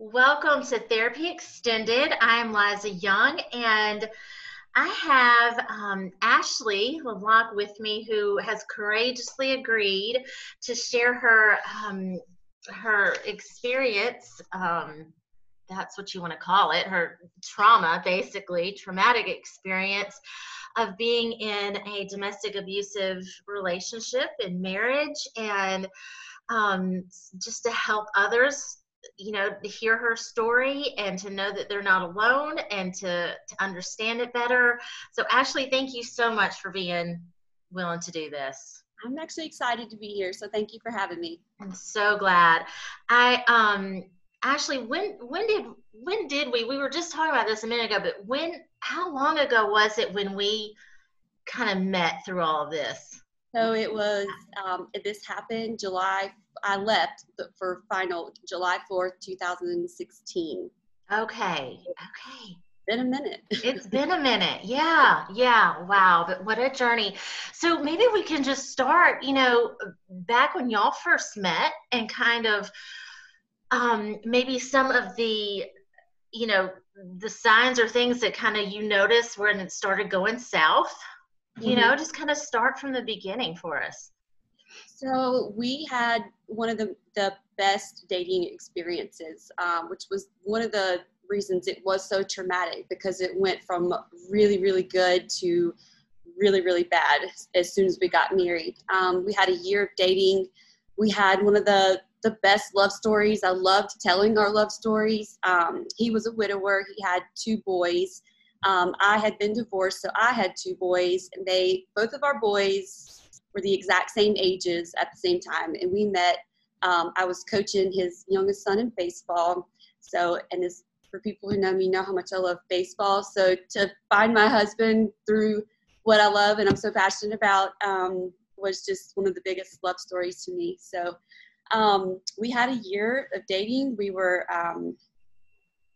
Welcome to Therapy Extended. I'm Liza Young, and I have um, Ashley LeBlanc with me, who has courageously agreed to share her um, her experience. Um, that's what you want to call it. Her trauma, basically, traumatic experience of being in a domestic abusive relationship in marriage, and um, just to help others you know to hear her story and to know that they're not alone and to to understand it better. So ashley thank you so much for being willing to do this. I'm actually excited to be here so thank you for having me. I'm so glad. I um ashley when when did when did we we were just talking about this a minute ago but when how long ago was it when we kind of met through all of this? So it was um, this happened july I left for final July 4th, 2016. Okay. Okay. Been a minute. it's been a minute. Yeah. Yeah. Wow. But what a journey. So maybe we can just start, you know, back when y'all first met and kind of um, maybe some of the, you know, the signs or things that kind of you noticed when it started going south. You mm-hmm. know, just kind of start from the beginning for us. So we had one of the, the best dating experiences, um, which was one of the reasons it was so traumatic because it went from really, really good to really, really bad as soon as we got married. Um, we had a year of dating. We had one of the the best love stories. I loved telling our love stories. Um, he was a widower. He had two boys. Um, I had been divorced, so I had two boys, and they both of our boys were the exact same ages at the same time, and we met. Um, I was coaching his youngest son in baseball. So, and this for people who know me know how much I love baseball. So to find my husband through what I love and I'm so passionate about um, was just one of the biggest love stories to me. So um, we had a year of dating. We were um,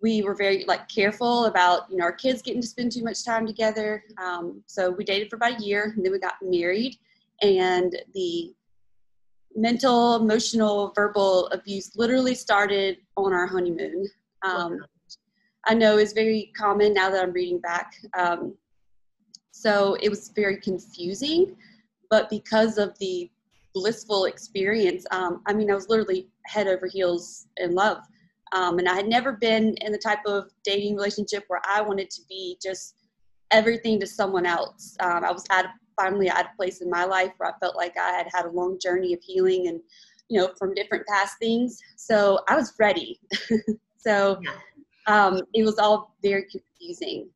we were very like careful about you know our kids getting to spend too much time together. Um, so we dated for about a year and then we got married and the mental, emotional, verbal abuse literally started on our honeymoon. Um, I know is very common now that I'm reading back. Um, so it was very confusing, but because of the blissful experience, um, I mean, I was literally head over heels in love. Um, and I had never been in the type of dating relationship where I wanted to be just everything to someone else. Um, I was at a finally at a place in my life where I felt like I had had a long journey of healing and, you know, from different past things. So I was ready. so um, it was all very confusing.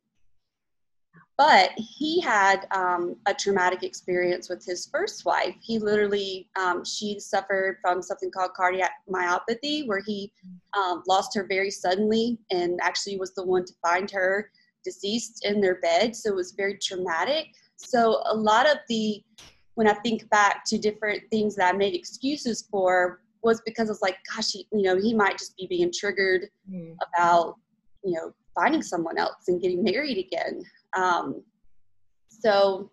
But he had um, a traumatic experience with his first wife. He literally, um, she suffered from something called cardiac myopathy, where he um, lost her very suddenly and actually was the one to find her deceased in their bed. So it was very traumatic. So a lot of the when I think back to different things that I made excuses for was because it's like, gosh, he, you know, he might just be being triggered mm. about, you know, finding someone else and getting married again. Um, so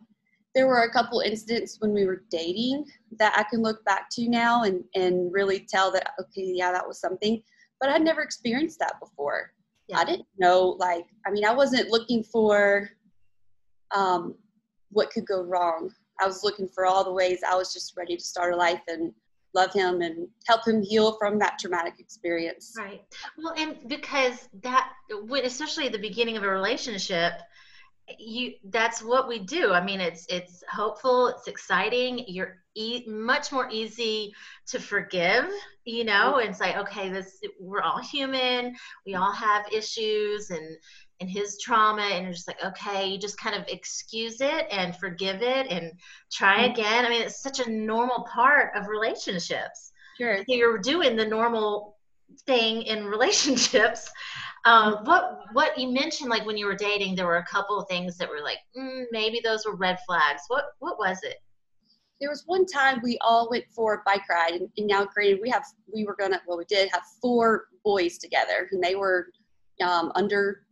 there were a couple incidents when we were dating that I can look back to now and, and really tell that, okay, yeah, that was something, but I'd never experienced that before. Yeah. I didn't know, like, I mean, I wasn't looking for, um, what could go wrong. I was looking for all the ways I was just ready to start a life and love him and help him heal from that traumatic experience. Right. Well, and because that, especially at the beginning of a relationship, you that's what we do. I mean, it's it's hopeful, it's exciting. You're e- much more easy to forgive, you know, mm-hmm. and say, okay, this we're all human. We all have issues and and his trauma and you're just like okay you just kind of excuse it and forgive it and try mm-hmm. again. I mean it's such a normal part of relationships. Sure. So you're doing the normal thing in relationships um, mm-hmm. what what you mentioned like when you were dating there were a couple of things that were like mm, maybe those were red flags. What what was it? There was one time we all went for a bike ride and, and now granted we have we were gonna well we did have four boys together and they were um, under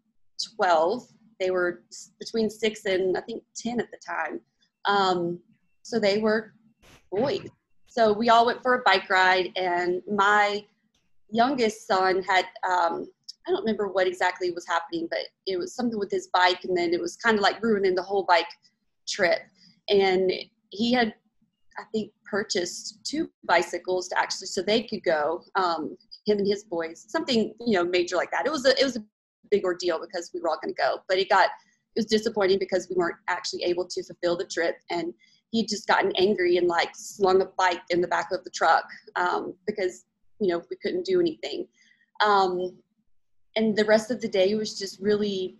12. They were between six and I think 10 at the time. Um, so they were boys. So we all went for a bike ride, and my youngest son had um, I don't remember what exactly was happening, but it was something with his bike, and then it was kind of like ruining the whole bike trip. And he had, I think, purchased two bicycles to actually so they could go. Um, him and his boys, something you know major like that. It was a it was a big ordeal because we were all going to go, but it got it was disappointing because we weren't actually able to fulfill the trip and he'd just gotten angry and like slung a bike in the back of the truck um, because you know we couldn't do anything um, and the rest of the day was just really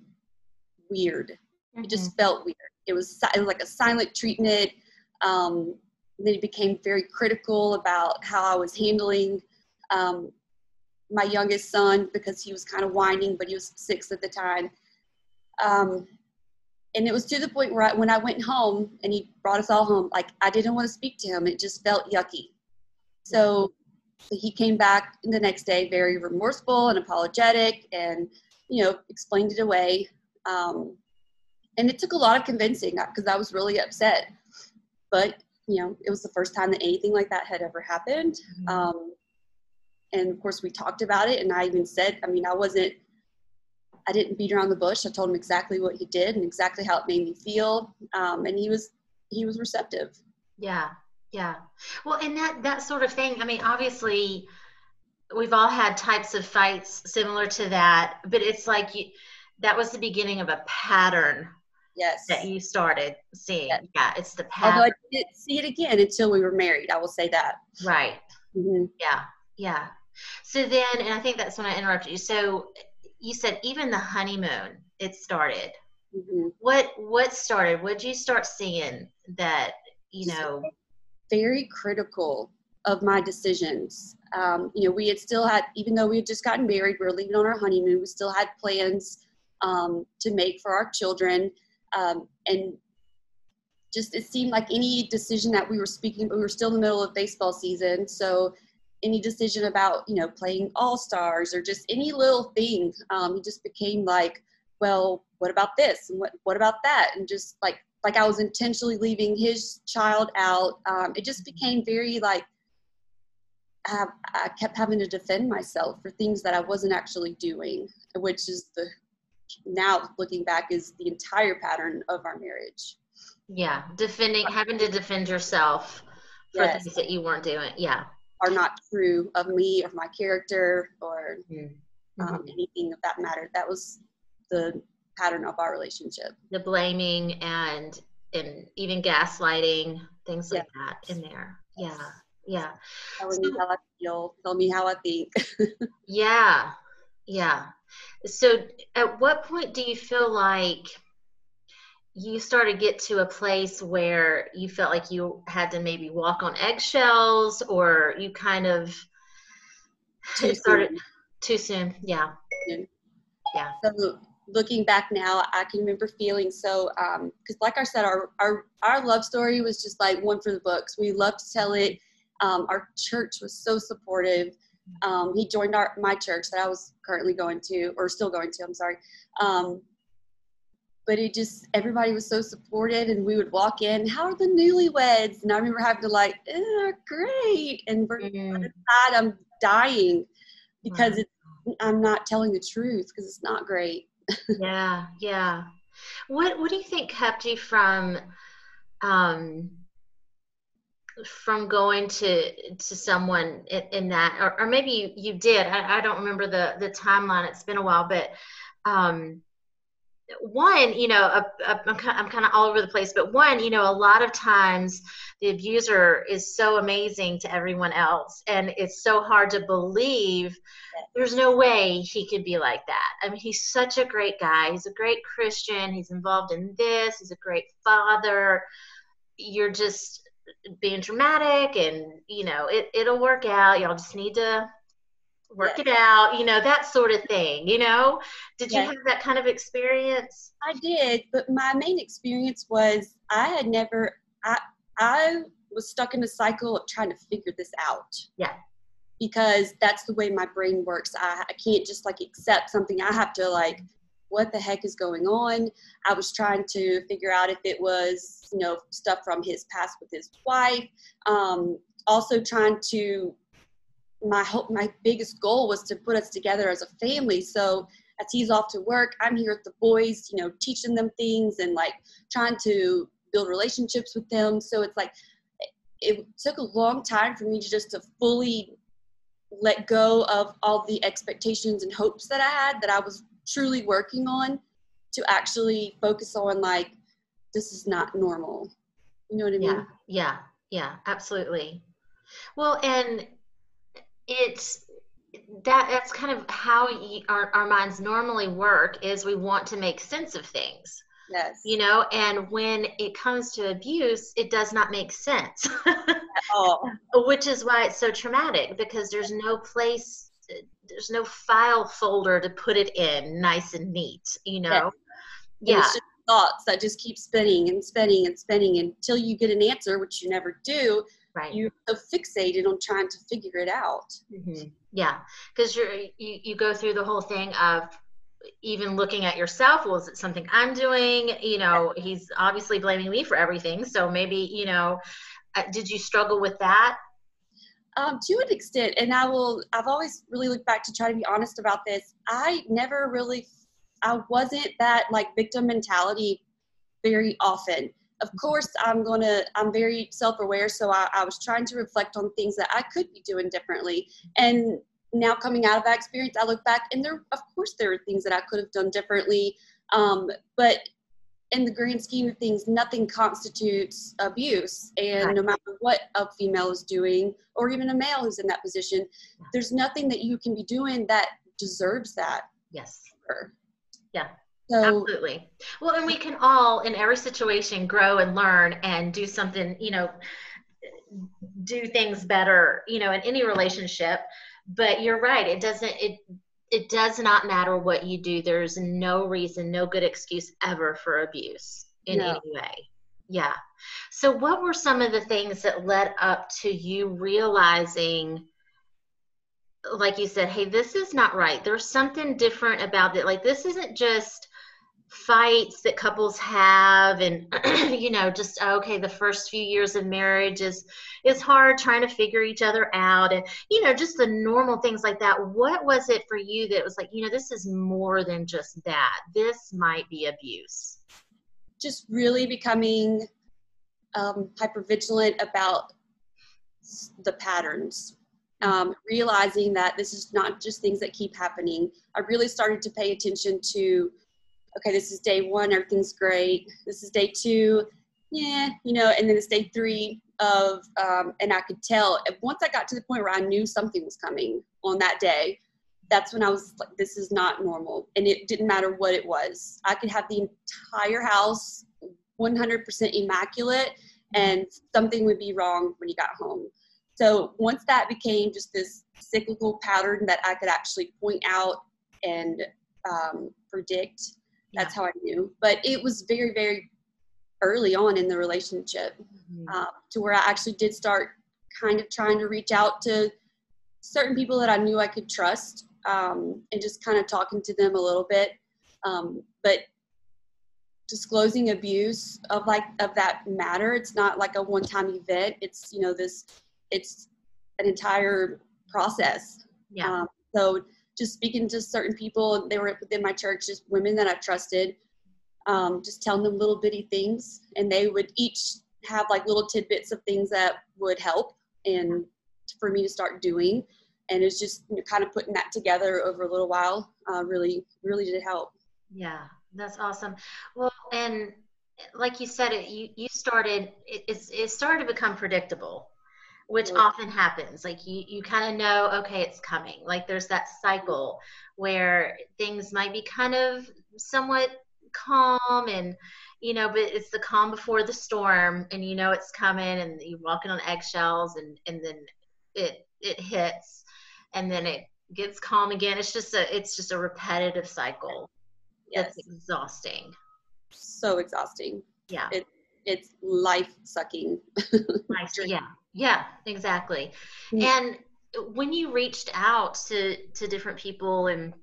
weird mm-hmm. it just mm-hmm. felt weird it was it was like a silent treatment um, then he became very critical about how i was handling um, my youngest son because he was kind of whining but he was six at the time um, and it was to the point where I, when I went home and he brought us all home, like I didn't want to speak to him. It just felt yucky. So he came back the next day very remorseful and apologetic and, you know, explained it away. Um, and it took a lot of convincing because I was really upset. But, you know, it was the first time that anything like that had ever happened. Mm-hmm. Um, and of course, we talked about it. And I even said, I mean, I wasn't I didn't beat around the bush. I told him exactly what he did and exactly how it made me feel, um, and he was he was receptive. Yeah, yeah. Well, and that that sort of thing. I mean, obviously, we've all had types of fights similar to that, but it's like you, that was the beginning of a pattern. Yes. That you started seeing. Yes. Yeah, it's the pattern. Although I didn't see it again until we were married. I will say that. Right. Mm-hmm. Yeah. Yeah. So then, and I think that's when I interrupted you. So you said even the honeymoon it started. Mm-hmm. what what started? What did you start seeing that you know? very critical of my decisions. Um, you know we had still had even though we had just gotten married we were leaving on our honeymoon we still had plans um, to make for our children. Um, and just it seemed like any decision that we were speaking we were still in the middle of baseball season. So any decision about you know playing all stars or just any little thing um, he just became like well what about this and what, what about that? And just like like i was intentionally leaving his child out um, it just became very like I, I kept having to defend myself for things that i wasn't actually doing which is the now looking back is the entire pattern of our marriage. Yeah defending having to defend yourself for yes. things that you weren't doing yeah are not true of me or my character or mm-hmm. um, anything of that matter. That was the pattern of our relationship. The blaming and and even gaslighting, things like that in there. Yeah. Yeah. Telling so, me how I feel, tell me how I think. yeah. Yeah. So at what point do you feel like you started to get to a place where you felt like you had to maybe walk on eggshells or you kind of too started soon. too soon. Yeah. Yeah. So looking back now i can remember feeling so um because like i said our, our our love story was just like one for the books. We loved to tell it. Um, our church was so supportive. Um, he joined our my church that i was currently going to or still going to i'm sorry. Um, but it just everybody was so supportive and we would walk in how are the newlyweds? And i remember having to like eh, great. And mm-hmm. inside i'm dying because wow. i'm not telling the truth because it's not great. Yeah yeah. What what do you think kept you from um from going to to someone in, in that or, or maybe you, you did. I, I don't remember the the timeline. It's been a while but um one, you know, a, a, I'm kind of all over the place, but one, you know, a lot of times the abuser is so amazing to everyone else, and it's so hard to believe there's no way he could be like that. I mean, he's such a great guy. He's a great Christian. He's involved in this. He's a great father. You're just being dramatic, and you know, it it'll work out. Y'all just need to work yes. it out, you know, that sort of thing, you know? Did yes. you have that kind of experience? I did, but my main experience was I had never I I was stuck in a cycle of trying to figure this out. Yeah. Because that's the way my brain works. I, I can't just like accept something. I have to like what the heck is going on? I was trying to figure out if it was, you know, stuff from his past with his wife. Um, also trying to my hope, my biggest goal was to put us together as a family. So as he's off to work, I'm here with the boys, you know, teaching them things and like trying to build relationships with them. So it's like it took a long time for me to just to fully let go of all the expectations and hopes that I had that I was truly working on to actually focus on like this is not normal. You know what I mean? Yeah. Yeah. Yeah, absolutely. Well, and it's that that's kind of how our, our minds normally work is we want to make sense of things. Yes. You know and when it comes to abuse it does not make sense. All. Which is why it's so traumatic because there's no place there's no file folder to put it in nice and neat you know? Yes. yeah. thoughts that just keep spinning and spinning and spinning until you get an answer which you never do right. you're so fixated on trying to figure it out. Mm-hmm. yeah because you're you, you go through the whole thing of even looking at yourself well is it something i'm doing? You know he's obviously blaming me for everything so maybe you know uh, did you struggle with that? Um, to an extent and i will i've always really looked back to try to be honest about this. I never really i wasn't that like victim mentality very often of course i'm going to i'm very self-aware so I, I was trying to reflect on things that i could be doing differently and now coming out of that experience, I look back and there, of course, there are things that I could have done differently. Um, but in the grand scheme of things, nothing constitutes abuse. And right. no matter what a female is doing, or even a male who's in that position, there's nothing that you can be doing that deserves that. Yes. Yeah. So, Absolutely. Well, and we can all, in every situation, grow and learn and do something, you know, do things better, you know, in any relationship. But you're right it doesn't it it does not matter what you do. There's no reason no good excuse ever for abuse in no. any way. Yeah. So what were some of the things that led up to you realizing like you said hey this is not right. There's something different about it. Like this isn't just fights that couples have and you know just okay the first few years of marriage is is hard trying to figure each other out and you know just the normal things like that. What was it for you that was like you know this is more than just that. This might be abuse. Just really becoming um, hyper vigilant about the patterns. Um, realizing that this is not just things that keep happening. I really started to pay attention to okay, this is day one, everything's great. This is day two, yeah, you know, and then it's day three of, um, and I could tell once I got to the point where I knew something was coming on that day, that's when I was like, this is not normal. And it didn't matter what it was. I could have the entire house 100% immaculate and something would be wrong when you got home. So once that became just this cyclical pattern that I could actually point out and um, predict, that's yeah. how I knew. But it was very, very early on in the relationship mm-hmm. uh, to where I actually did start kind of trying to reach out to certain people that I knew I could trust um, and just kind of talking to them a little bit. Um, but disclosing abuse of like of that matter, it's not like a one-time event. It's you know this, it's an entire process. Yeah. Um, so just speaking to certain people. They were within my church, just women that I trusted, um, just telling them little bitty things, and they would each have like little tidbits of things that would help and for me to start doing. And it's just you know, kind of putting that together over a little while. Uh, really, really did help. Yeah, that's awesome. Well, and like you said, it you you started it, it started to become predictable which mm-hmm. often happens like you you kind of know okay it's coming. Like there's that cycle where things might be kind of somewhat calm and you know but it's the calm before the storm and you know it's coming and you're walking on eggshells and and then it it hits and then it gets calm again. It's just a it's just a repetitive cycle yes. it's exhausting. So exhausting. Yeah. It, it's life sucking yeah yeah, exactly. Mm-hmm. And when you reached out to to different people and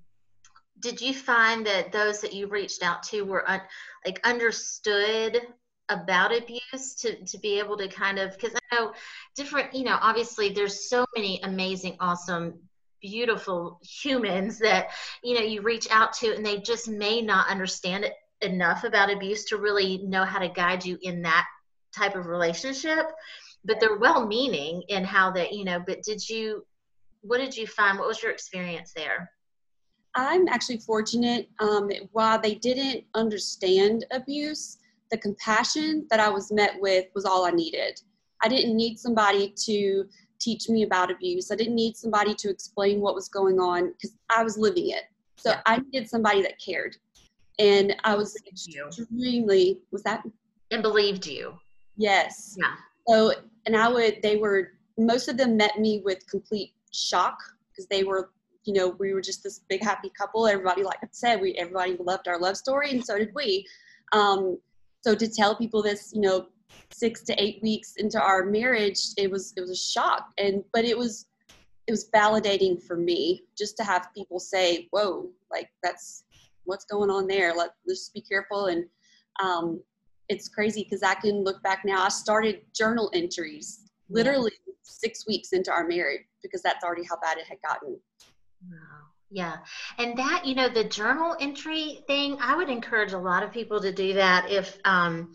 did you find that those that you reached out to were un, like understood about abuse to to be able to kind of because I know different you know obviously there's so many amazing awesome beautiful humans that you know you reach out to and they just may not understand it enough about abuse to really know how to guide you in that type of relationship but they're well meaning in how that you know but did you what did you find? What was your experience there? I'm actually fortunate um, while they didn't understand abuse the compassion that i was met with was all i needed. I didn't need somebody to teach me about abuse. I didn't need somebody to explain what was going on because i was living it. So yeah. i needed somebody that cared. And i was extremely was that? And believed you. Yes. Yeah so and i would they were most of them met me with complete shock because they were you know we were just this big happy couple. Everybody like i said we everybody loved our love story and so did we. Um, so to tell people this you know six to eight weeks into our marriage it was it was a shock. And but it was it was validating for me just to have people say whoa like that's what's going on there? Let, let's just be careful. And um, it's crazy because i can look back now i started journal entries literally yeah. six weeks into our marriage because that's already how bad it had gotten. Wow. Yeah. And that, you know, the journal entry thing, I would encourage a lot of people to do that if um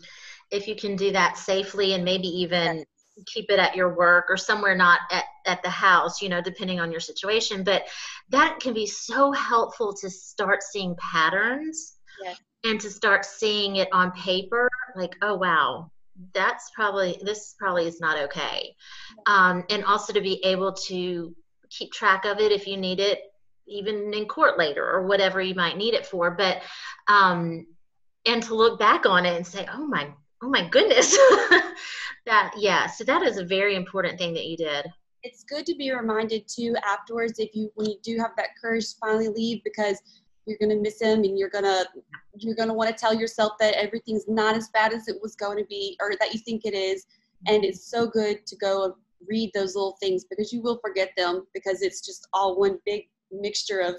if you can do that safely and maybe even keep it at your work or somewhere not at, at the house, you know, depending on your situation. But that can be so helpful to start seeing patterns yes. And to start seeing it on paper, like, oh wow, that's probably this probably is not okay. Um, and also to be able to keep track of it if you need it even in court later or whatever you might need it for. But um, and to look back on it and say oh my oh my goodness. That yeah so that is a very important thing that you did. It's good to be reminded too afterwards if you when you do have that courage to finally leave because you're going to miss him and you're going to you're going to want to tell yourself that everything's not as bad as it was going to be or that you think it is and it's so good to go read those little things because you will forget them because it's just all one big mixture of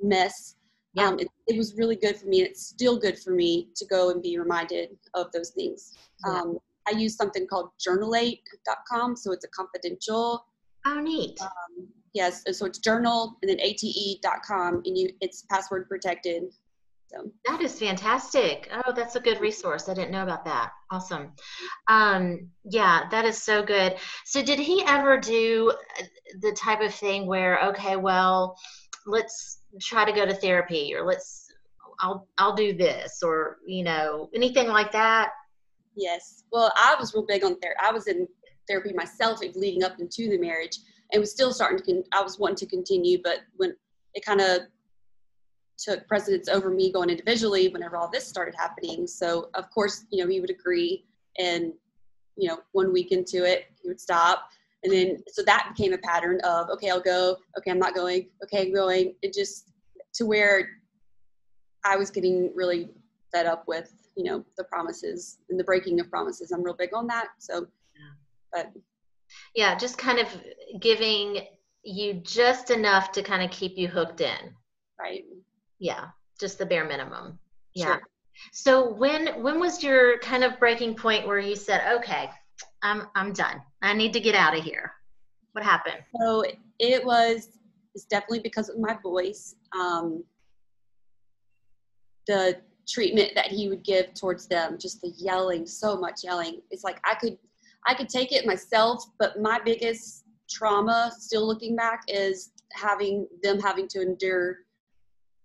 mess yeah. Um, it, it, was really good for me. And it's still good for me to go and be reminded of those things. Um, I use something called journalate.com, so it's a confidential. Oh, neat. Um, yes so it's journal and then ate.com and you it's password protected so. That is fantastic. Oh that's a good resource. I didn't know about that. Awesome. Um yeah that is so good. So did he ever do the type of thing where okay well let's try to go to therapy or let's i'll i'll do this or you know anything like that? Yes. Well i was real big on therapy i was in therapy myself leading up into the marriage and was still starting to con- i was wanting to continue but when it kind of took precedence over me going individually whenever all this started happening. So of course you know he would agree and you know one week into it he would stop. And then so that became a pattern of okay i'll go okay i'm not going okay i'm going. It just to where i was getting really fed up with you know the promises and the breaking of promises. I'm real big on that so but yeah just kind of giving you just enough to kind of keep you hooked in. Right. Yeah just the bare minimum. Yeah. Sure. so when when was your kind of breaking point where you said okay i'm i'm done. I need to get out of here. What happened? So it was it's definitely because of my voice um the treatment that he would give towards them just the yelling so much yelling. It's like i could I could take it myself, but my biggest trauma, still looking back, is having them having to endure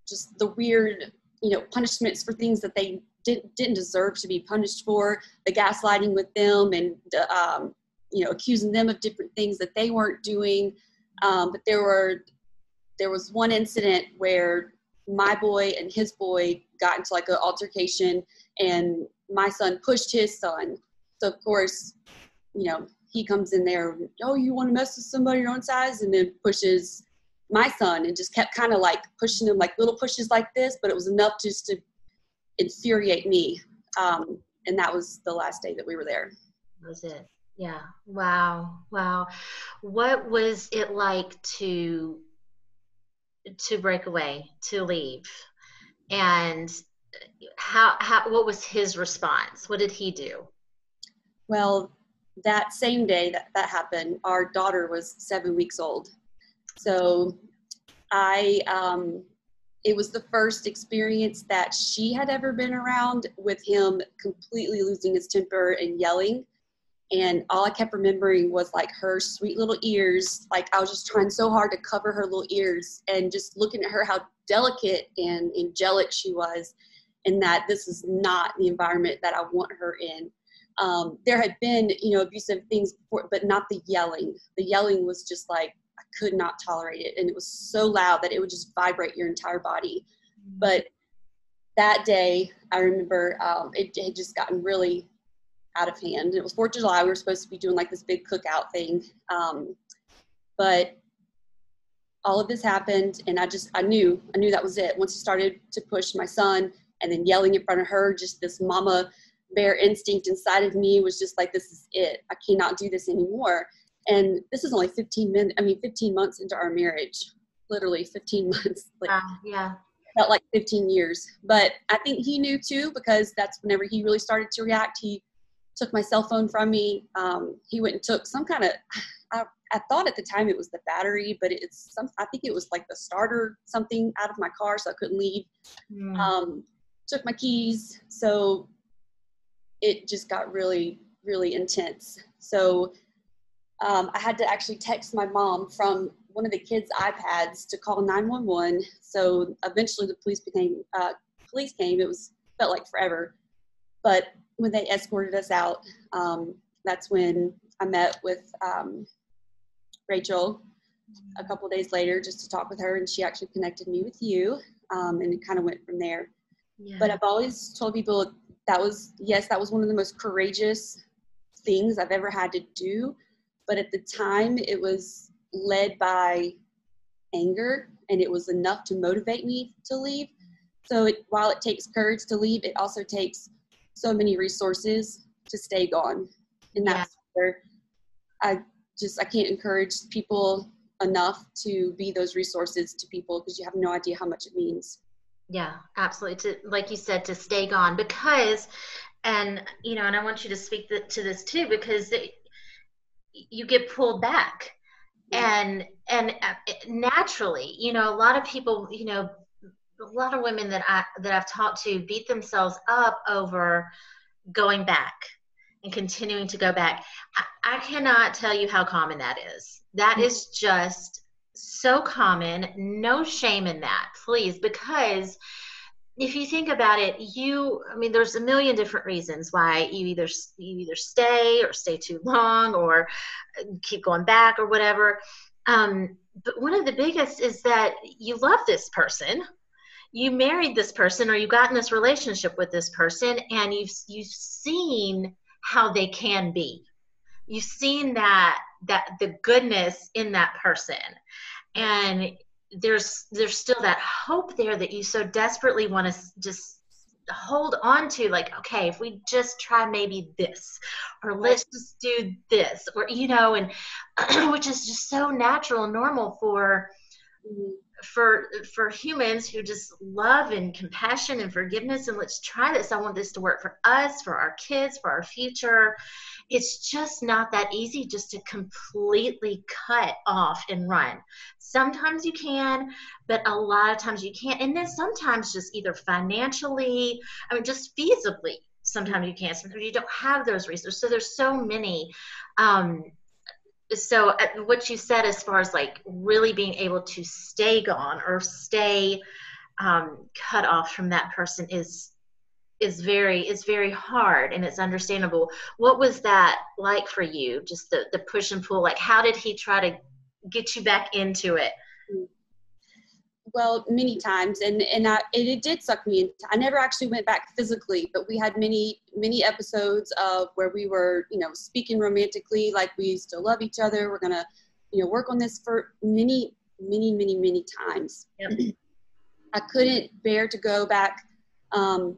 just the weird, you know, punishments for things that they didn't didn't deserve to be punished for. The gaslighting with them, and um, you know, accusing them of different things that they weren't doing. Um, but there were there was one incident where my boy and his boy got into like an altercation, and my son pushed his son. So of course, you know, he comes in there, oh, you want to mess with somebody your own size, and then pushes my son and just kept kind of like pushing him like little pushes like this, but it was enough just to infuriate me. Um, and that was the last day that we were there. That was it. Yeah. Wow. Wow. What was it like to to break away, to leave? And how, how what was his response? What did he do? Well, that same day that that happened, our daughter was seven weeks old. So I, um, it was the first experience that she had ever been around with him completely losing his temper and yelling. And all I kept remembering was like her sweet little ears. Like I was just trying so hard to cover her little ears and just looking at her, how delicate and angelic she was, and that this is not the environment that I want her in um, there had been you know abusive things before but not the yelling. The yelling was just like i could not tolerate it. And it was so loud that it would just vibrate your entire body. But that day i remember um, it had just gotten really out of hand. It was fourth of july. We were supposed to be doing like this big cookout thing. Um, but all of this happened and i just i knew i knew that was it. Once he started to push my son and then yelling in front of her just this mama bear instinct inside of me was just like, this is it. I cannot do this anymore. And this is only 15 minutes, I mean, 15 months into our marriage, literally 15 months. Like, uh, yeah. Felt like 15 years. But I think he knew too, because that's whenever he really started to react. He took my cell phone from me. Um, he went and took some kind of, I, I thought at the time it was the battery, but it's some, I think it was like the starter something out of my car, so I couldn't leave. Mm. Um, took my keys. So it just got really, really intense. So um, I had to actually text my mom from one of the kids' iPads to call 911. So eventually the police became, uh, police came. It was, felt like forever. But when they escorted us out, um, that's when I met with um, Rachel a couple days later just to talk with her, and she actually connected me with you, um, and it kind of went from there. Yeah. But I've always told people that was yes that was one of the most courageous things i've ever had to do. But at the time it was led by anger and it was enough to motivate me to leave. So it, while it takes courage to leave it also takes so many resources to stay gone. And that's yeah. where i just i can't encourage people enough to be those resources to people because you have no idea how much it means yeah, absolutely. To like you said, to stay gone because, and you know, and I want you to speak the, to this too because it, you get pulled back, and and uh, naturally, you know, a lot of people, you know, a lot of women that I that I've talked to beat themselves up over going back and continuing to go back. I, I cannot tell you how common that is. That mm-hmm. is just so common. No shame in that, please, because if you think about it, you I mean there's a million different reasons why you either you either stay or stay too long or keep going back or whatever. Um, but one of the biggest is that you love this person. You married this person or you got in this relationship with this person and you've you've seen how they can be. You've seen that that the goodness in that person. And there's there's still that hope there that you so desperately want to just hold on to like okay if we just try maybe this or let's just do this or you know and which is just so natural and normal for for for humans who just love and compassion and forgiveness and let's try this i want this to work for us for our kids for our future. It's just not that easy just to completely cut off and run. Sometimes you can but a lot of times you can't. And then sometimes just either financially i mean just feasibly sometimes you can't. Sometimes you don't have those resources. So there's so many um, so uh, what you said as far as like really being able to stay gone or stay um, cut off from that person is is very is very hard and it's understandable. What was that like for you? Just the, the push and pull like how did he try to get you back into it well many times and and I, it, it did suck me in i never actually went back physically but we had many many episodes of where we were you know speaking romantically like we still love each other we're gonna you know work on this for many many many many times yep. i couldn't bear to go back um,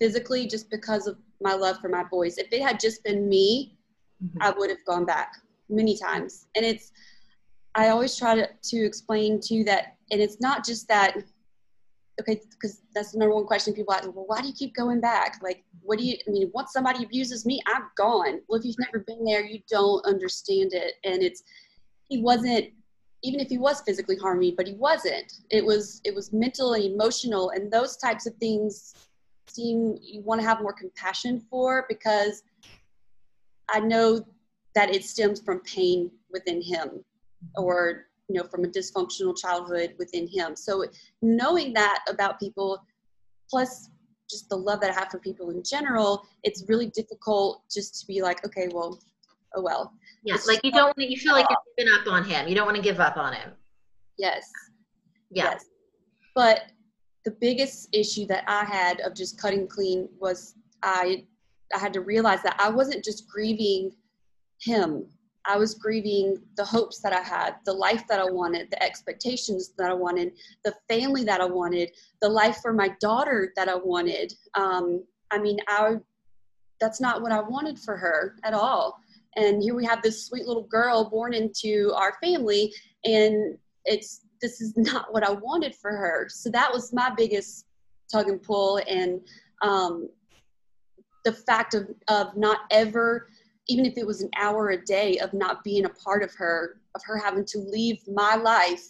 physically just because of my love for my boys if it had just been me mm-hmm. i would have gone back many times and it's i always try to, to explain to that and it's not just that okay, because that's the number one question people ask. Well, why do you keep going back? Like, what do you? I mean, once somebody abuses me, I'm gone. Well, if you've never been there, you don't understand it. And it's he wasn't even if he was physically harming me, but he wasn't. It was it was mental and emotional, and those types of things seem you want to have more compassion for because I know that it stems from pain within him or you know from a dysfunctional childhood within him. So knowing that about people plus just the love that i have for people in general it's really difficult just to be like okay well oh well. Yeah it's like you don't want to you feel like you're giving up on him. You don't want to give up on him. Yes. Yeah. yes. But the biggest issue that i had of just cutting clean was i i had to realize that i wasn't just grieving him I was grieving the hopes that I had, the life that I wanted, the expectations that I wanted, the family that I wanted, the life for my daughter that I wanted. Um, I mean, I, that's not what I wanted for her at all. And here we have this sweet little girl born into our family, and it's this is not what I wanted for her. So that was my biggest tug and pull, and um, the fact of of not ever even if it was an hour a day of not being a part of her, of her having to leave my life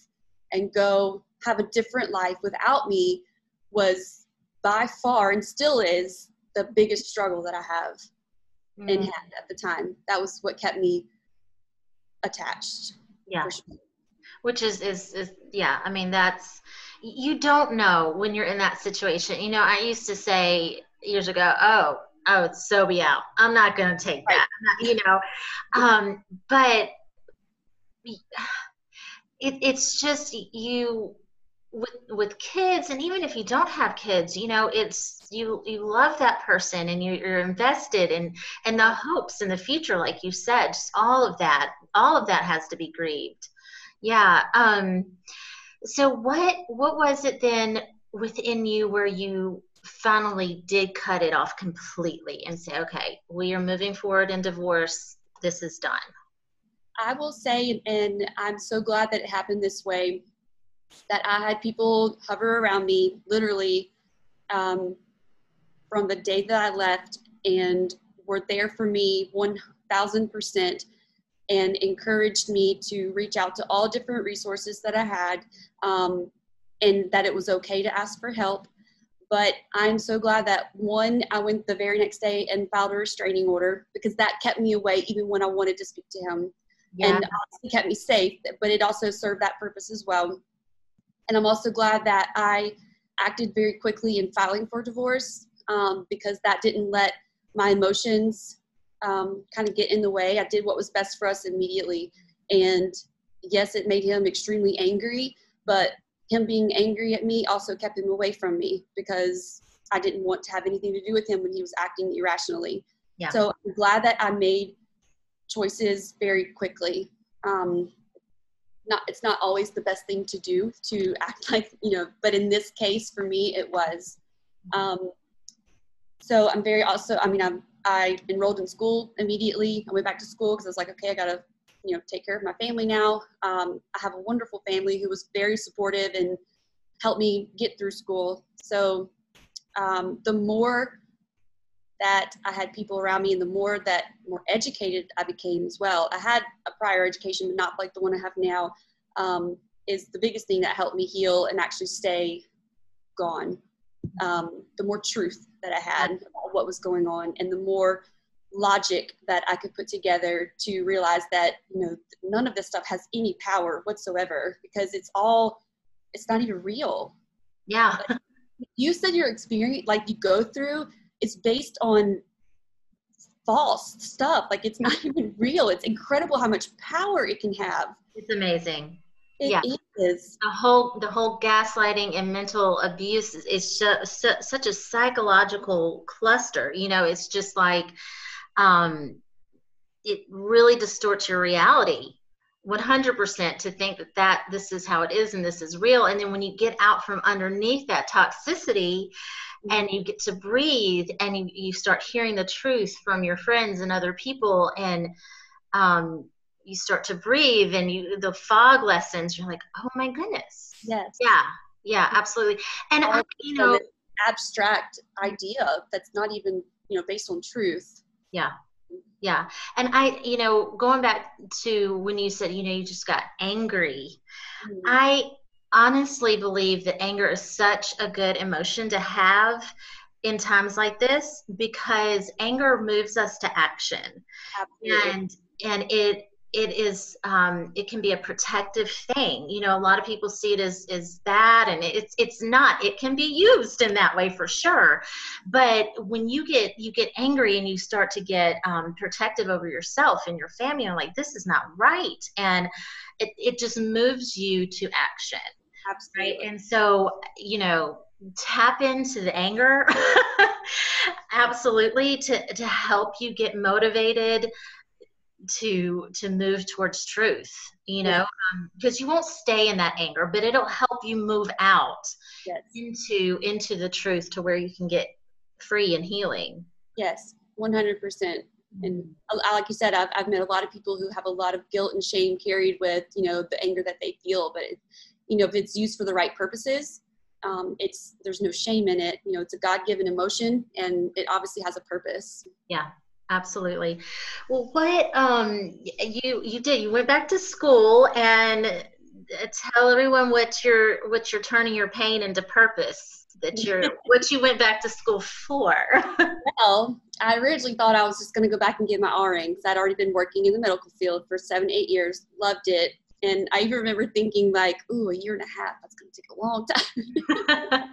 and go have a different life without me was by far and still is the biggest struggle that I have mm. and had at the time. That was what kept me attached. Yeah. Sure. Which is, is, is, yeah, I mean, that's, you don't know when you're in that situation. You know, I used to say years ago, oh, oh, it's so be out. I'm not going to take that. Not, you know, um, but it, it's just you with with kids, and even if you don't have kids, you know, it's you you love that person and you, you're invested in and the hopes in the future, like you said, just all of that, all of that has to be grieved. Yeah. Um, so what what was it then within you where you finally did cut it off completely and say, okay, we are moving forward in divorce. This is done? I will say, and I'm so glad that it happened this way, that I had people hover around me literally um, from the day that I left and were there for me 1000% and encouraged me to reach out to all different resources that I had um, and that it was okay to ask for help but I'm so glad that one, I went the very next day and filed a restraining order because that kept me away even when I wanted to speak to him. Yeah. And it kept me safe, but it also served that purpose as well. And I'm also glad that I acted very quickly in filing for divorce um, because that didn't let my emotions um, kind of get in the way. I did what was best for us immediately. And yes, it made him extremely angry, but him being angry at me also kept him away from me because I didn't want to have anything to do with him when he was acting irrationally. Yeah. So I'm glad that I made choices very quickly. Um, not it's not always the best thing to do to act like you know, but in this case for me it was. Um, so I'm very also. I mean, I'm I enrolled in school immediately. I went back to school because I was like, okay, I gotta you know take care of my family now. Um, I have a wonderful family who was very supportive and helped me get through school. So um, the more that I had people around me and the more that more educated I became as well. I had a prior education, but not like the one I have now, um, is the biggest thing that helped me heal and actually stay gone. Um, the more truth that I had about what was going on and the more logic that I could put together to realize that you know none of this stuff has any power whatsoever because it's all it's not even real. Yeah. you said your experience like you go through it's based on false stuff like it's not even real it's incredible how much power it can have it's amazing it yeah. is. The whole the whole gaslighting and mental abuse is, is su- such a psychological cluster. You know, it's just like um, it really distorts your reality 100% to think that that this is how it is and this is real. And then when you get out from underneath that toxicity and you get to breathe and you, you start hearing the truth from your friends and other people and um, you start to breathe and you the fog lessens you're like oh my goodness. Yes. Yeah. Yeah absolutely. And I, you know abstract idea that's not even you know based on truth yeah yeah and i you know going back to when you said you know you just got angry mm-hmm. i honestly believe that anger is such a good emotion to have in times like this because anger moves us to action Absolutely. and and it it is um, it can be a protective thing. You know a lot of people see it as is bad and it's it's not. It can be used in that way for sure. But when you get you get angry and you start to get um, protective over yourself and your family and like this is not right. And it, it just moves you to action. Absolutely. right and so you know tap into the anger. Absolutely to to help you get motivated to to move towards truth you know because um, you won't stay in that anger but it'll help you move out yes. into into the truth to where you can get free and healing. Yes 100% and like you said I've, I've met a lot of people who have a lot of guilt and shame carried with you know the anger that they feel but it, you know if it's used for the right purposes um, it's there's no shame in it. You know it's a god-given emotion and it obviously has a purpose. Yeah absolutely. Well what um you you did you went back to school and uh, tell everyone what you're what you're turning your pain into purpose that you're what you went back to school for. Well i originally thought i was just going to go back and get my RN i'd already been working in the medical field for seven eight years loved it. And i even remember thinking like ooh a year and a half that's going to take a long time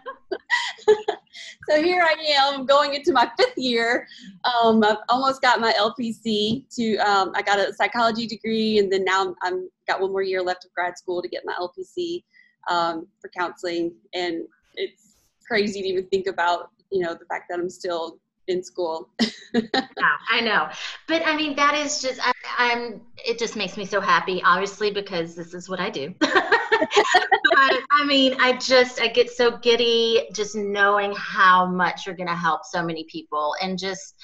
so here I am going into my fifth year. Um, I've almost got my LPC to, um, I got a psychology degree and then now I'm, got one more year left of grad school to get my LPC um, for counseling. And it's crazy to even think about, you know, the fact that I'm still in school. yeah, I know. But I mean, that is just, I, am it just makes me so happy, obviously, because this is what I do. but I mean, I just, I get so giddy just knowing how much you're going to help so many people and just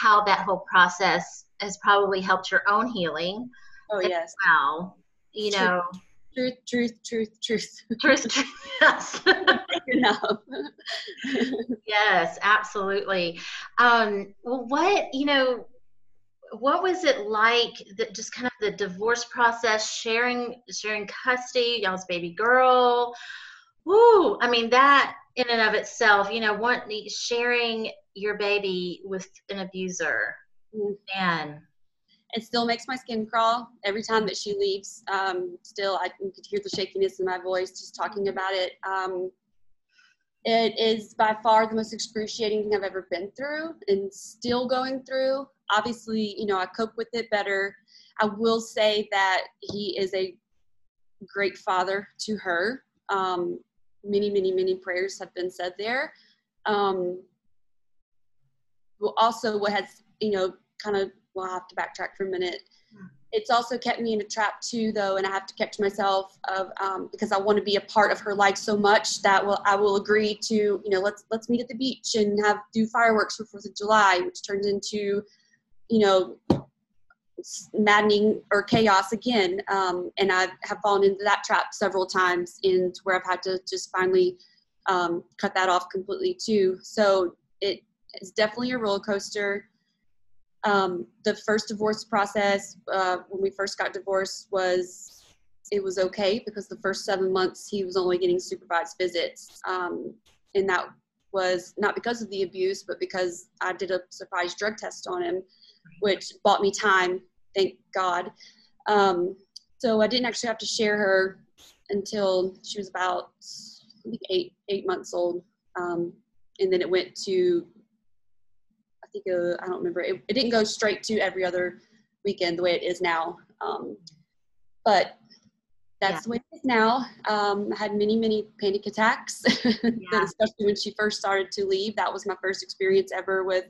how that whole process has probably helped your own healing. Oh, yes. Wow. you know. Truth, truth, truth, truth. Truth, truth. Yes. yes, absolutely. Um, well, what, you know, what was it like that just kind of the divorce process sharing sharing custody y'all's baby girl Woo! I mean that in and of itself, you know, one sharing your baby with an abuser, mm. man. It still makes my skin crawl every time that she leaves. Um, still, I could hear the shakiness in my voice just talking about it. Um, it is by far the most excruciating thing I've ever been through and still going through. Obviously, you know, I cope with it better. I will say that he is a great father to her. Um, many, many, many prayers have been said there. Um, well, also, what has, you know, kind of, well, i have to backtrack for a minute it's also kept me in a trap too though and i have to catch myself of um, because i want to be a part of her life so much that will i will agree to you know let's let's meet at the beach and have do fireworks for fourth of july which turns into you know maddening or chaos again um, and i have fallen into that trap several times into where i've had to just finally um, cut that off completely too. So it is definitely a roller coaster. Um, the first divorce process uh, when we first got divorced was it was okay because the first seven months he was only getting supervised visits. Um, and that was not because of the abuse but because i did a surprise drug test on him which bought me time thank god um, so i didn't actually have to share her until she was about eight eight months old um, and then it went to I think uh, I don't remember. It, it, didn't go straight to every other weekend the way it is now. Um, but that's yeah. the way it is now. Um, I had many, many panic attacks, yeah. especially when she first started to leave. That was my first experience ever with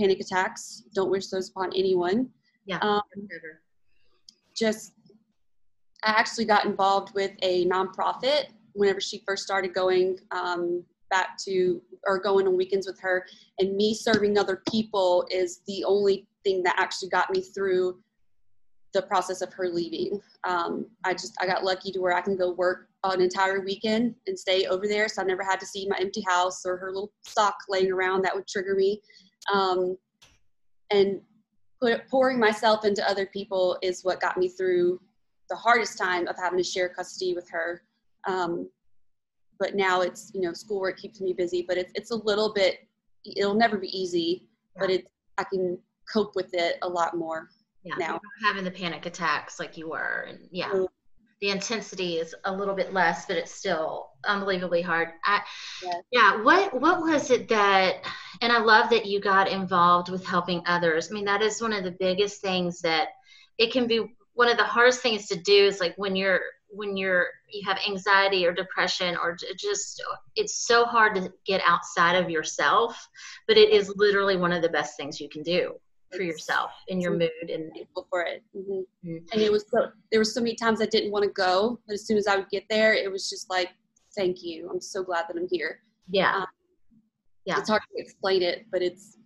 panic attacks. Don't wish those upon anyone. Yeah. Um, just, I actually got involved with a nonprofit whenever she first started going um, back to or going on weekends with her and me serving other people is the only thing that actually got me through the process of her leaving um, i just i got lucky to where i can go work an entire weekend and stay over there. So I never had to see my empty house or her little sock laying around that would trigger me. Um, and put, pouring myself into other people is what got me through the hardest time of having to share custody with her. Um, but now it's you know schoolwork keeps me busy, but it's it's a little bit. It'll never be easy, yeah. but it I can cope with it a lot more yeah, now. Having the panic attacks like you were, and yeah. The intensity is a little bit less, but it's still unbelievably hard. I, yes. Yeah. What What was it that? And I love that you got involved with helping others. I mean, that is one of the biggest things that it can be. One of the hardest things to do is like when you're when you're you have anxiety or depression or just it's so hard to get outside of yourself but it is literally one of the best things you can do for yourself in your mood and thankful for it. Mm-hmm. Mm-hmm. And it was so there were so many times I didn't want to go, but as soon as I would get there, it was just like, thank you. I'm so glad that I'm here. Yeah. Um, yeah. It's hard to explain it, but it's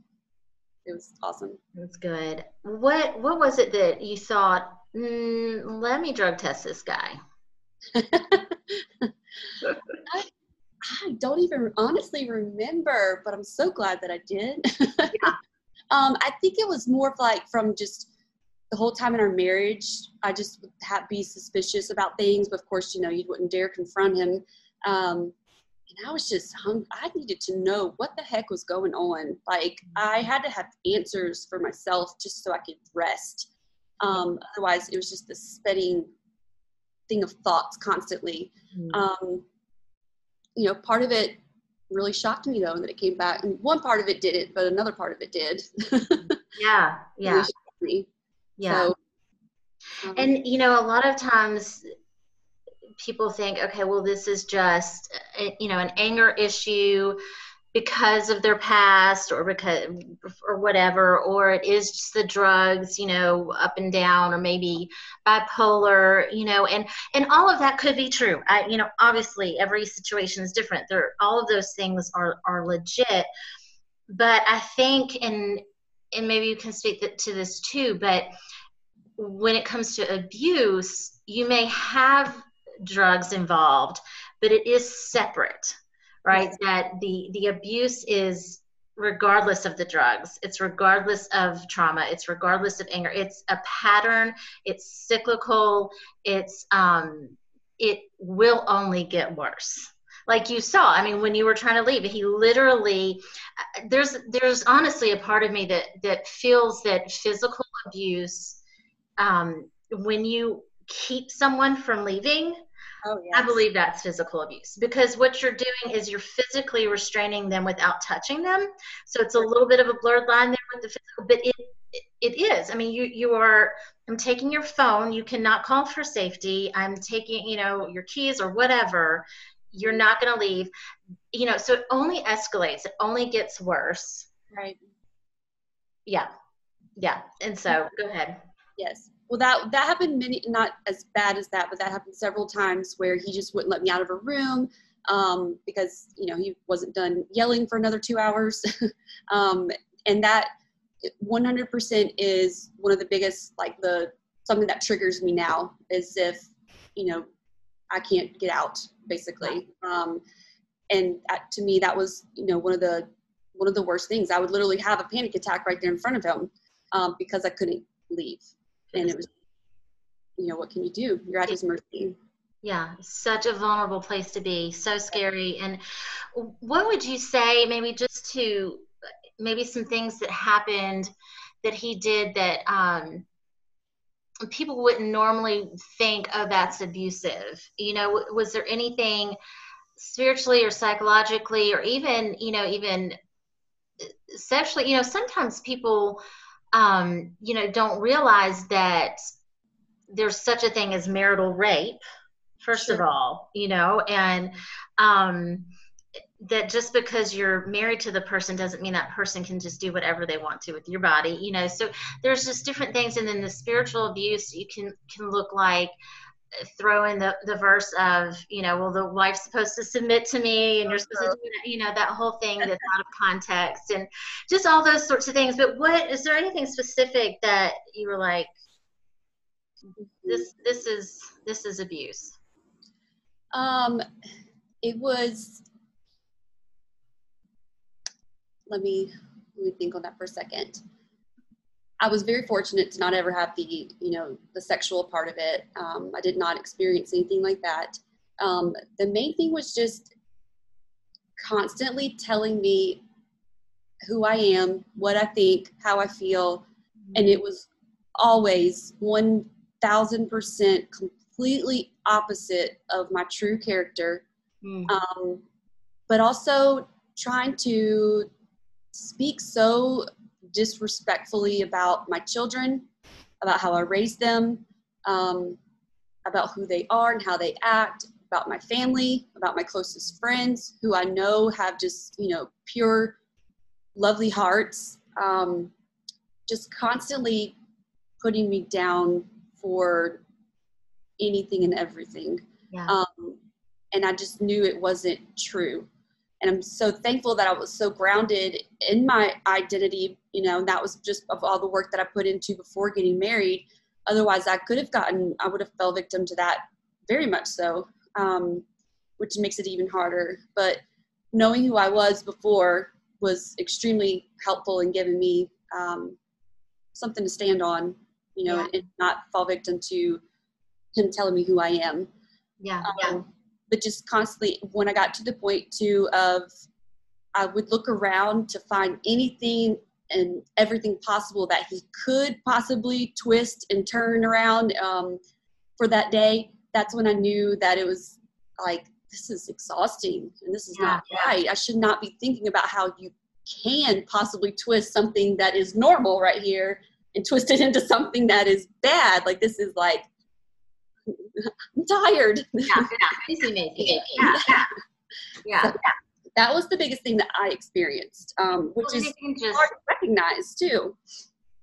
it was awesome. That's good. What what was it that you thought? Mm, let me drug test this guy. I, I, don't even honestly remember, but I'm so glad that I did. yeah. Um, I think it was more of like from just the whole time in our marriage, I just would have, be suspicious about things. But of course, you know, you wouldn't dare confront him. Um, and I was just hung. I needed to know what the heck was going on. Like I had to have answers for myself just so I could rest. Um, otherwise, it was just this spinning thing of thoughts constantly. Mm-hmm. Um, you know, part of it really shocked me though that it came back. And one part of it didn't, but another part of it did. yeah, yeah, really yeah. So, um, and you know, a lot of times people think, okay, well, this is just uh, you know an anger issue because of their past or because or whatever or it is just the drugs you know up and down or maybe bipolar you know and and all of that could be true. I, you know obviously every situation is different. There all of those things are are legit. But i think and and maybe you can speak to this too but when it comes to abuse you may have drugs involved but it is separate right that the the abuse is regardless of the drugs. It's regardless of trauma. It's regardless of anger. It's a pattern. It's cyclical. It's um it will only get worse. Like you saw i mean when you were trying to leave he literally there's there's honestly a part of me that that feels that physical abuse um when you keep someone from leaving Oh, yes. I believe that's physical abuse because what you're doing is you're physically restraining them without touching them. So it's a little bit of a blurred line there with the physical, but it it is. I mean, you you are. I'm taking your phone. You cannot call for safety. I'm taking you know your keys or whatever. You're not going to leave. You know, so it only escalates. It only gets worse. Right. Yeah. Yeah. And so, go ahead. Yes well that that happened many not as bad as that but that happened several times where he just wouldn't let me out of a room um, because you know he wasn't done yelling for another two hours. Um, and that 100% is one of the biggest like the something that triggers me now is if you know i can't get out basically. Um, and that, to me that was you know one of the one of the worst things. I would literally have a panic attack right there in front of him um, because i couldn't leave and it was you know what can you do? You're at his mercy. Yeah such a vulnerable place to be. So scary. And what would you say maybe just to maybe some things that happened that he did that um, people wouldn't normally think oh that's abusive? You know was there anything spiritually or psychologically or even you know even uh, sexually you know sometimes people um, you know, don't realize that there's such a thing as marital rape, first sure. of all, you know, and um, that just because you're married to the person doesn't mean that person can just do whatever they want to with your body, you know. So there's just different things, and then the spiritual abuse you can can look like throw in the, the verse of you know well the wife's supposed to submit to me and you're supposed to do that, you know that whole thing that's out of context and just all those sorts of things but what is there anything specific that you were like this this is this is abuse Um, it was. Let me let me think on that for a second. I was very fortunate to not ever have the you know the sexual part of it. Um, I did not experience anything like that. Um, the main thing was just constantly telling me who I am, what I think, how I feel, and it was always one thousand percent completely opposite of my true character. Mm. Um, but also trying to speak so disrespectfully about my children, about how I raised them, um, about who they are and how they act, about my family, about my closest friends who I know have just, you know, pure, lovely hearts. Um, just constantly putting me down for anything and everything. Yeah. Um, and I just knew it wasn't true. And I'm so thankful that I was so grounded in my identity, you know, that was just of all the work that I put into before getting married. Otherwise, I could have gotten, I would have fell victim to that very much so, um, which makes it even harder. But knowing who I was before was extremely helpful in giving me um, something to stand on, you know, yeah. and not fall victim to him telling me who I am. Yeah. Um, yeah. But just constantly, when I got to the point too of, I would look around to find anything and everything possible that he could possibly twist and turn around um, for that day. That's when I knew that it was like this is exhausting and this is yeah, not yeah. right. I should not be thinking about how you can possibly twist something that is normal right here and twist it into something that is bad. Like this is like I'm tired. Yeah, yeah, Yeah, yeah, yeah. So, That was the biggest thing that I experienced, um, which well, is just, hard to recognize too.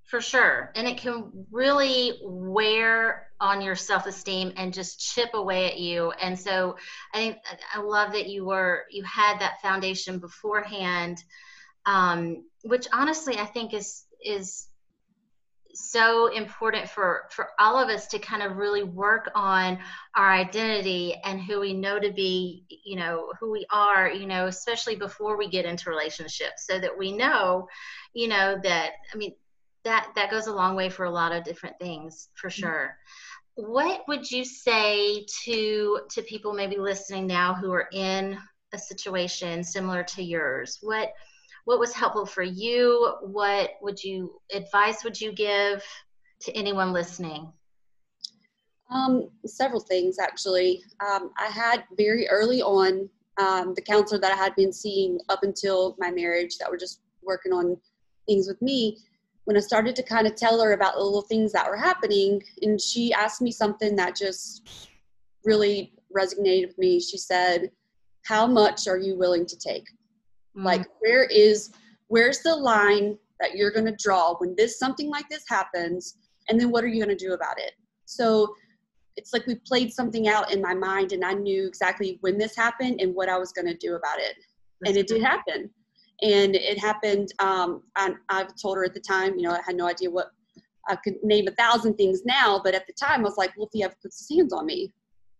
For sure, and it can really wear on your self-esteem and just chip away at you. And so, I think I love that you were you had that foundation beforehand, um, which honestly I think is is so important for for all of us to kind of really work on our identity and who we know to be you know who we are you know especially before we get into relationships so that we know you know that i mean that that goes a long way for a lot of different things for mm-hmm. sure what would you say to to people maybe listening now who are in a situation similar to yours what what was helpful for you? What would you advice would you give to anyone listening? Um, several things actually. Um, i had very early on um, the counselor that i had been seeing up until my marriage that were just working on things with me when i started to kind of tell her about the little things that were happening and she asked me something that just really resonated with me. She said how much are you willing to take Mm-hmm. Like where is where's the line that you're going to draw when this something like this happens and then what are you going to do about it? So it's like we played something out in my mind and I knew exactly when this happened and what I was going to do about it. That's and it did happen. And it happened um I, I've told her at the time, you know, I had no idea what I could name a thousand things now, but at the time I was like, well, if he ever puts his hands on me.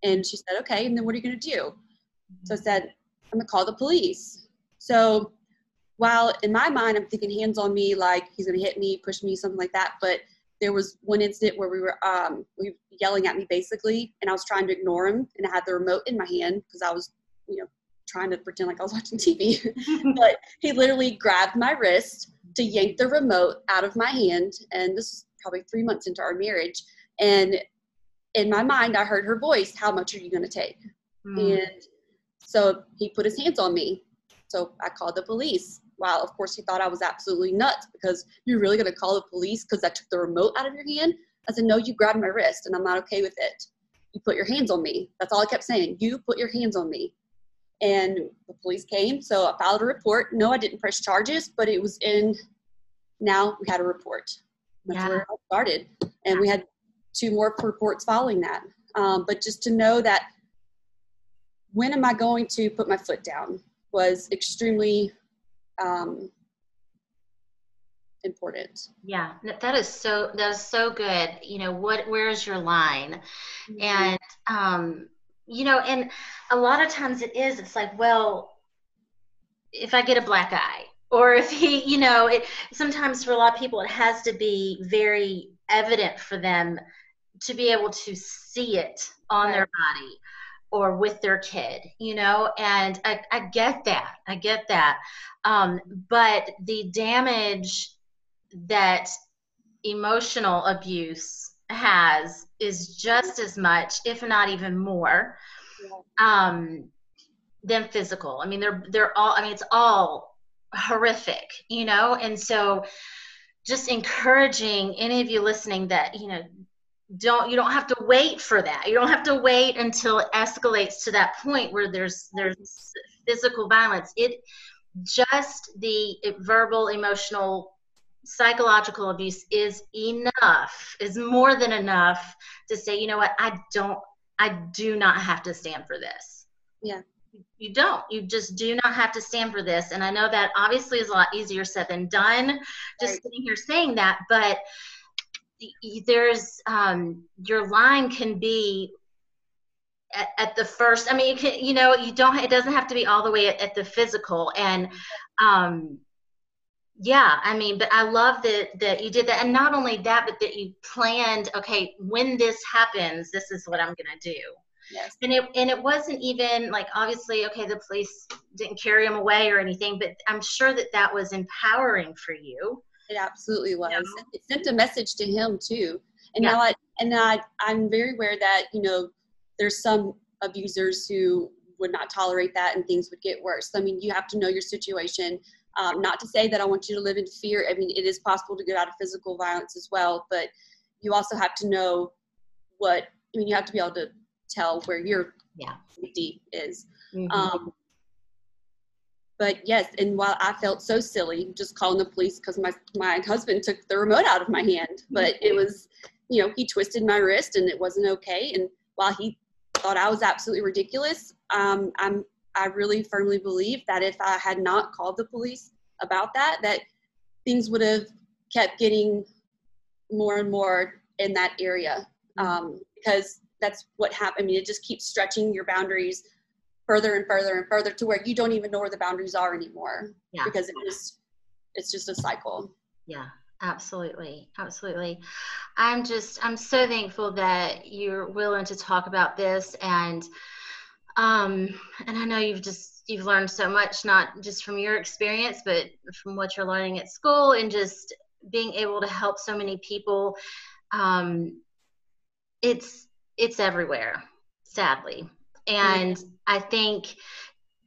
And she said, okay, and then what are you going to do? So I said, I'm going to call the police. So while in my mind I'm thinking hands on me, like he's gonna hit me, push me, something like that, but there was one incident where we were um, we were yelling at me basically, and I was trying to ignore him, and I had the remote in my hand because I was, you know, trying to pretend like I was watching TV. but he literally grabbed my wrist to yank the remote out of my hand, and this is probably three months into our marriage. And in my mind, I heard her voice, "How much are you going to take?" Mm. And so he put his hands on me, so I called the police. Wow, of course, he thought I was absolutely nuts because you're really going to call the police because I took the remote out of your hand? I said, No, you grabbed my wrist and I'm not okay with it. You put your hands on me. That's all I kept saying. You put your hands on me. And the police came, so I filed a report. No, I didn't press charges, but it was in. Now we had a report. That's yeah. where it started. And we had two more reports following that. Um, but just to know that when am I going to put my foot down? Was extremely um, important. Yeah, that is so that is so good. You know, what where's your line? Mm-hmm. And um you know, and a lot of times it is, it's like, well, if I get a black eye, or if he, you know, it sometimes for a lot of people, it has to be very evident for them to be able to see it on right. their body or with their kid, you know, and I, I get that. I get that. Um, but the damage that emotional abuse has is just as much, if not even more, um, than physical. I mean, they're they're all. I mean, it's all horrific, you know. And so, just encouraging any of you listening that you know don't you don't have to wait for that. You don't have to wait until it escalates to that point where there's there's physical violence. It just the verbal emotional psychological abuse is enough is more than enough to say you know what? I don't i do not have to stand for this. Yeah. You don't. You just do not have to stand for this. And i know that obviously is a lot easier said than done just right. sitting here saying that but there's um, your line can be at, at, the first i mean you can you know you don't it doesn't have to be all the way at, at the physical. And um yeah i mean but i love that that you did that. And not only that but that you planned okay when this happens this is what i'm gonna do. Yes. And it and it wasn't even like obviously okay the police didn't carry him away or anything but i'm sure that that was empowering for you it absolutely was. Yeah. It sent a message to him too. And yeah. now I and I I'm very aware that, you know, there's some abusers who would not tolerate that and things would get worse. I mean, you have to know your situation. Um, not to say that I want you to live in fear. I mean, it is possible to get out of physical violence as well, but you also have to know what, I mean, you have to be able to tell where your yeah. safety is. Mm-hmm. Um, but yes and while i felt so silly just calling the police because my my husband took the remote out of my hand but it was you know he twisted my wrist and it wasn't okay and while he thought i was absolutely ridiculous um, i'm i really firmly believe that if i had not called the police about that that things would have kept getting more and more in that area. Um, because that's what happened i mean it just keeps stretching your boundaries further and further and further to where you don't even know where the boundaries are anymore yeah. because it just it's just a cycle. Yeah absolutely absolutely. I'm just i'm so thankful that you're willing to talk about this and um and i know you've just you've learned so much not just from your experience but from what you're learning at school and just being able to help so many people. Um it's it's everywhere sadly and mm-hmm. i think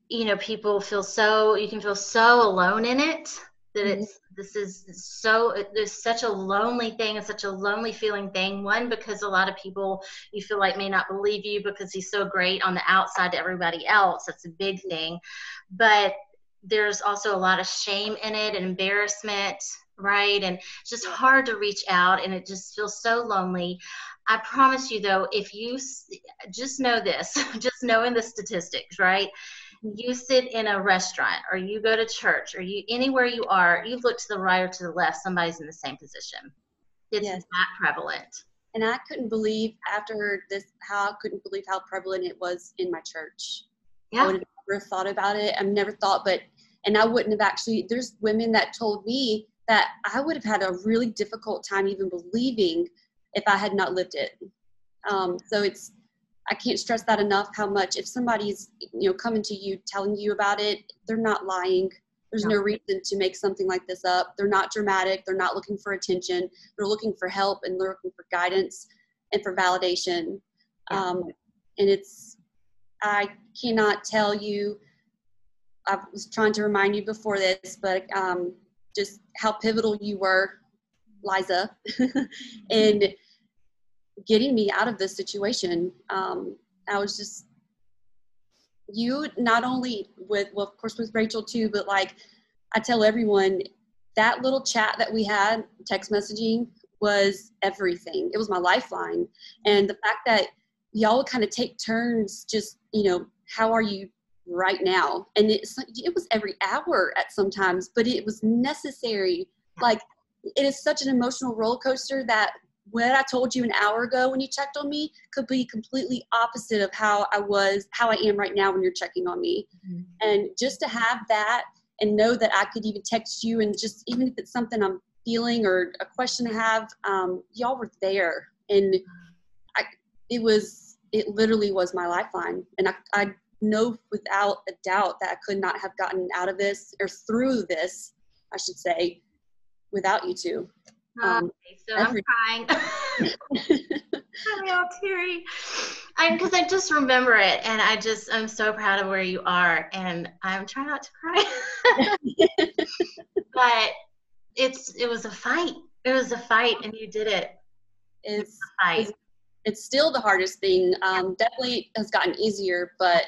you know people feel so you can feel so alone in it that mm-hmm. it's this is so there's such a lonely thing and such a lonely feeling thing one because a lot of people you feel like may not believe you because he's so great on the outside to everybody else that's a big thing but there's also a lot of shame in it and embarrassment right and it's just hard to reach out and it just feels so lonely I promise you, though, if you just know this, just knowing the statistics, right? You sit in a restaurant or you go to church or you anywhere you are, you look to the right or to the left, somebody's in the same position. It's yes. that prevalent. And I couldn't believe after this how I couldn't believe how prevalent it was in my church. Yeah. I would have never thought about it. I've never thought, but and I wouldn't have actually. There's women that told me that I would have had a really difficult time even believing if I had not lived it. Um, so it's I can't stress that enough how much if somebody's you know coming to you telling you about it, they're not lying. There's no. no reason to make something like this up. They're not dramatic. They're not looking for attention. They're looking for help and they're looking for guidance and for validation. Yeah. Um, and it's I cannot tell you. I was trying to remind you before this, but um, just how pivotal you were, Liza, and getting me out of this situation. Um, I was just you not only with well of course with Rachel too, but like I tell everyone that little chat that we had, text messaging, was everything. It was my lifeline. And the fact that y'all would kind of take turns just, you know, how are you right now? And it's it was every hour at sometimes, but it was necessary. Like it is such an emotional roller coaster that what I told you an hour ago when you checked on me could be completely opposite of how I was, how I am right now when you're checking on me. Mm-hmm. And just to have that and know that I could even text you and just even if it's something I'm feeling or a question I have, um, y'all were there. And I, it was, it literally was my lifeline. And I, I know without a doubt that I could not have gotten out of this or through this, I should say, without you two. Um, okay, so every- I'm crying. I'm all teary. Because I, just remember it, and I just I'm so proud of where you are, and I'm trying not to cry. but it's it was a fight. It was a fight, and you did it. It's. It's, it's still the hardest thing. Um, definitely has gotten easier, but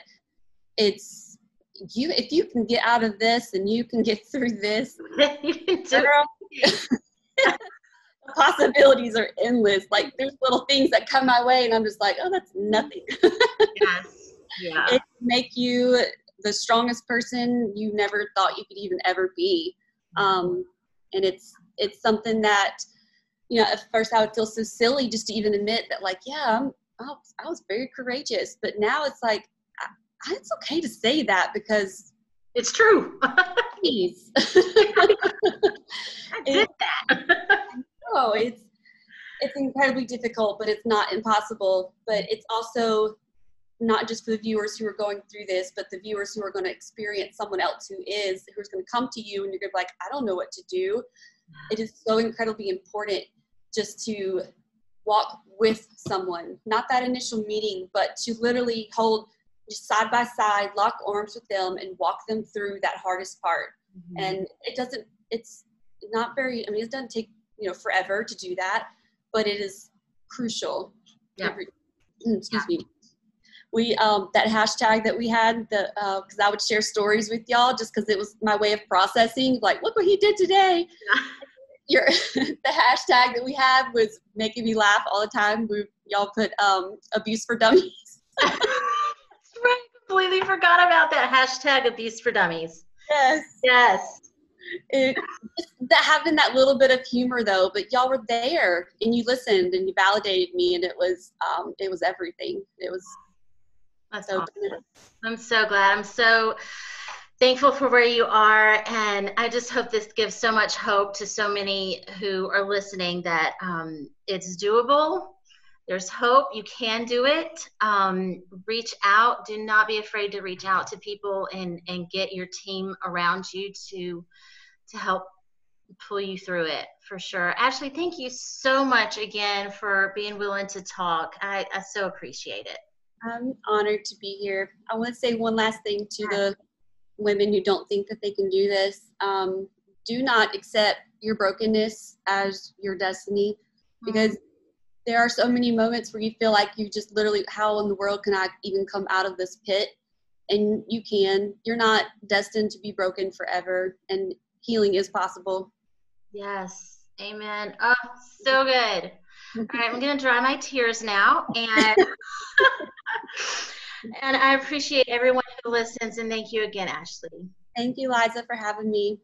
it's you. If you can get out of this and you can get through this, girl, possibilities are endless. Like there's little things that come my way, and I'm just like, oh, that's nothing. yes. Yeah. It make you the strongest person you never thought you could even ever be. Um, and it's it's something that you know at first I would feel so silly just to even admit that like yeah I'm, I was very courageous, but now it's like it's okay to say that because it's true. please. I did that. no, it's it's incredibly difficult, but it's not impossible. But it's also not just for the viewers who are going through this, but the viewers who are going to experience someone else who is, who's going to come to you and you're going to be like, I don't know what to do. It is so incredibly important just to walk with someone, not that initial meeting, but to literally hold just side by side, lock arms with them and walk them through that hardest part. Mm-hmm. And it doesn't, it's not very, I mean, it doesn't take, you know, forever to do that, but it is crucial. Yeah. Every, excuse yeah. me we um, that hashtag that we had the uh, because uh, I would share stories with y'all just because it was my way of processing. Like, look what he did today. Yeah. Your the hashtag that we had was making me laugh all the time. We y'all put um, abuse for dummies. right. Completely forgot about that hashtag abuse for dummies. Yes. Yes. It, that having that little bit of humor though, but y'all were there and you listened and you validated me and it was um, it was everything. It was that's so awesome. I'm so glad. I'm so thankful for where you are. And I just hope this gives so much hope to so many who are listening that um, it's doable. There's hope. You can do it. Um, reach out. Do not be afraid to reach out to people and, and get your team around you to to help pull you through it for sure. Ashley, thank you so much again for being willing to talk. I, I so appreciate it. I'm honored to be here. I want to say one last thing to the women who don't think that they can do this. Um, do not accept your brokenness as your destiny because mm-hmm. There are so many moments where you feel like you just literally, how in the world can I even come out of this pit? And you can. You're not destined to be broken forever, and healing is possible. Yes. Amen. Oh, so good. All right, I'm going to dry my tears now. And and I appreciate everyone who listens. And thank you again, Ashley. Thank you, Liza, for having me.